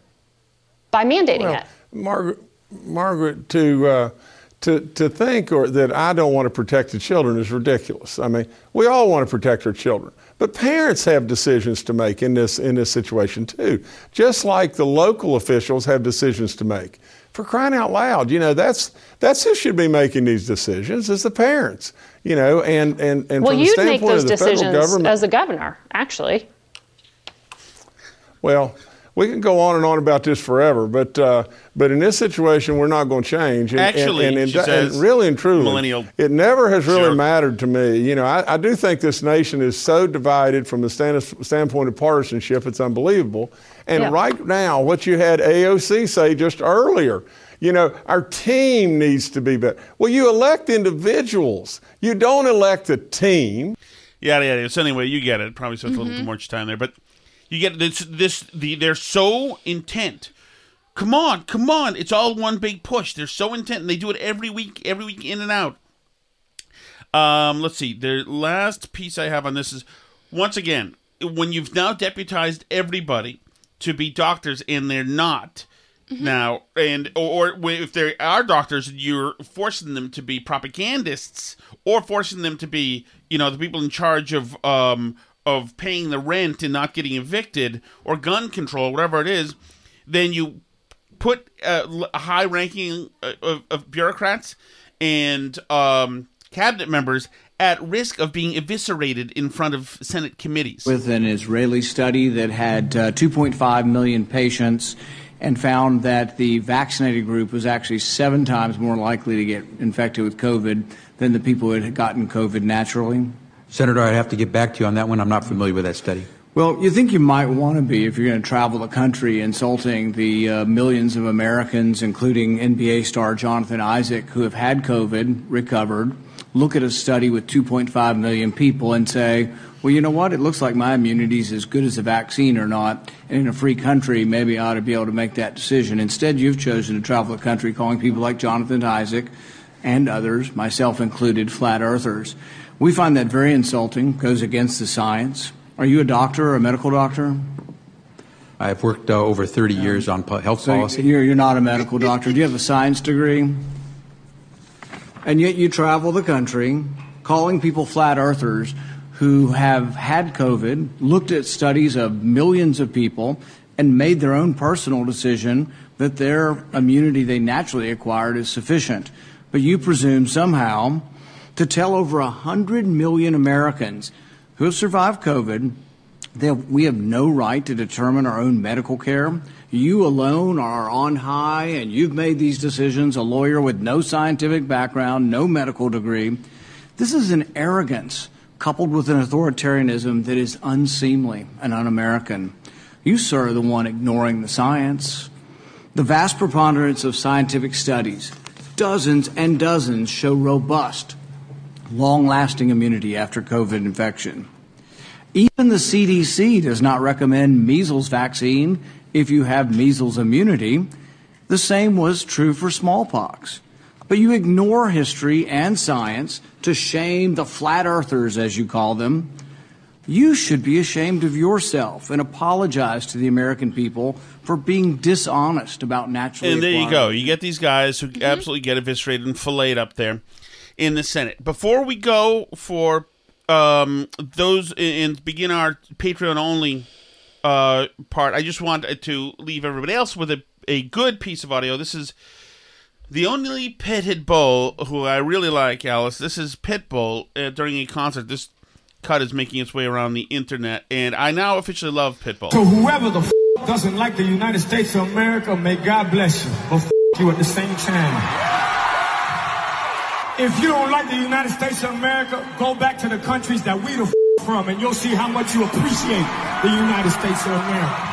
O: by mandating
N: Well,
O: it?
N: Margaret, Margaret, to uh, to to think or that I don't want to protect the children is ridiculous. I mean, we all want to protect our children, but parents have decisions to make in this in this situation too. Just like the local officials have decisions to make. For crying out loud, you know that's that's who should be making these decisions is the parents. You know, and and and
O: well,
N: from the
O: you'd make
N: standpoint
O: those
N: of the federal
O: decisions
N: government,
O: as a governor, actually.
N: Well, we can go on and on about this forever, but uh, but in this situation, we're not going to change. And,
C: Actually,
N: and, and,
C: she
N: and,
C: says,
N: and really and truly,
C: millennial
N: it never has really
C: jerk.
N: mattered to me. You know, I, I do think this nation is so divided from the stand, standpoint of partisanship; it's unbelievable. And
P: Yeah.
N: right now, what you had AOC say just earlier. You know, our team needs to be better. Well, you elect individuals. You don't elect a team.
C: Yada yada. So anyway, you get it. Probably spent a little too much time there, but you get this. This the they're so intent. Come on, come on! It's all one big push. They're so intent, and they do it every week, every week in and out. Um, let's see. The last piece I have on this is once again when you've now deputized everybody to be doctors and they're not now, and or, or if there are doctors, you're forcing them to be propagandists or forcing them to be, you know, the people in charge of um of paying the rent and not getting evicted or gun control, whatever it is. Then you put l- a high ranking uh, of, of bureaucrats and um, cabinet members at risk of being eviscerated in front of Senate committees.
P: with an Israeli study that had uh, 2.5 million patients and found that the vaccinated group was actually seven times more likely to get infected with COVID than the people who had gotten COVID naturally.
Q: Senator, I'd have to get back to you on that one. I'm not familiar with that study.
P: Well, you think you might want to be if you're going to travel the country insulting the uh, millions of Americans, including NBA star Jonathan Isaac, who have had COVID, recovered, look at a study with 2.5 million people and say, well, you know what? It looks like my immunity is as good as a vaccine or not. And in a free country, maybe I ought to be able to make that decision. Instead, you've chosen to travel the country calling people like Jonathan Isaac and others, myself included, flat earthers. We find that very insulting, goes against the science. Are you a doctor or a medical doctor?
Q: I've worked uh, over 30 years on health
P: So
Q: policy.
P: you're, you're not a medical doctor. Do you have a science degree? And yet you travel the country calling people flat earthers who have had COVID, looked at studies of millions of people, and made their own personal decision that their immunity they naturally acquired is sufficient. But you presume somehow to tell over 100 million Americans who have survived COVID that we have no right to determine our own medical care. You alone are on high, and you've made these decisions, a lawyer with no scientific background, no medical degree. This is an arrogance coupled with an authoritarianism that is unseemly and un American. You, sir, are the one ignoring the science. The vast preponderance of scientific studies, dozens and dozens, show robust, long lasting immunity after COVID infection. Even the CDC does not recommend measles vaccine if you have measles immunity. The same was true for smallpox. But you ignore history and science to shame the flat earthers, as you call them. You should be ashamed of yourself and apologize to the American people for being dishonest about naturally
C: And there you go. You get these guys who mm-hmm. absolutely get eviscerated and filleted up there in the Senate. Before we go for um, those and begin our Patreon only uh, part, I just want to leave everybody else with a, a good piece of audio. This is the only pitted bull who I really like, Alice. This is Pitbull uh, during a concert. This cut is making its way around the internet, and I now officially love Pitbull.
R: So whoever the f- doesn't like the United States of America, may God bless you. But f- you at the same time. If you don't like the United States of America, go back to the countries that we the f- from, and you'll see how much you appreciate the United States of America.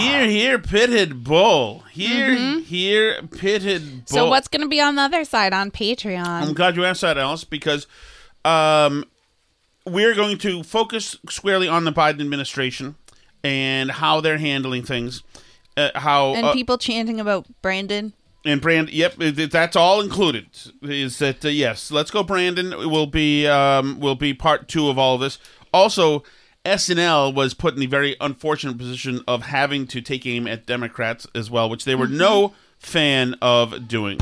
C: Here, here, pitted bull. Here,
D: Mhm.
C: here, pitted bull.
D: So what's going to be on the other side on Patreon?
C: I'm glad you asked that, Alice, because um, we're going to focus squarely on the Biden administration and how they're handling things. Uh, how
D: and
C: uh,
D: people chanting about Brandon.
C: And Brand, yep, that's all included. Is that uh, yes? Let's go, Brandon. Will be um, will be part two of all of this. Also, SNL was put in the very unfortunate position of having to take aim at Democrats as well, which they were no fan of doing.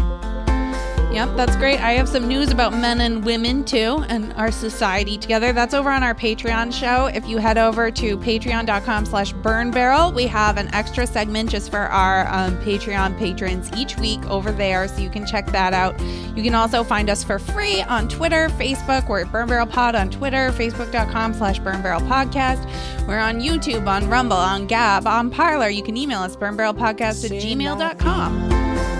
D: Yep, that's great. I have some news about men and women too and our society together. That's over on our Patreon show. If you head over to patreon.com slash burn barrel, we have an extra segment just for our um, Patreon patrons each week over there. So you can check that out. You can also find us for free on Twitter, Facebook. We're at Burn Barrel Pod on Twitter, facebook.com slash burn barrel podcast. We're on YouTube, on Rumble, on Gab, on Parler. You can email us burnbarrelpodcast at gmail.com.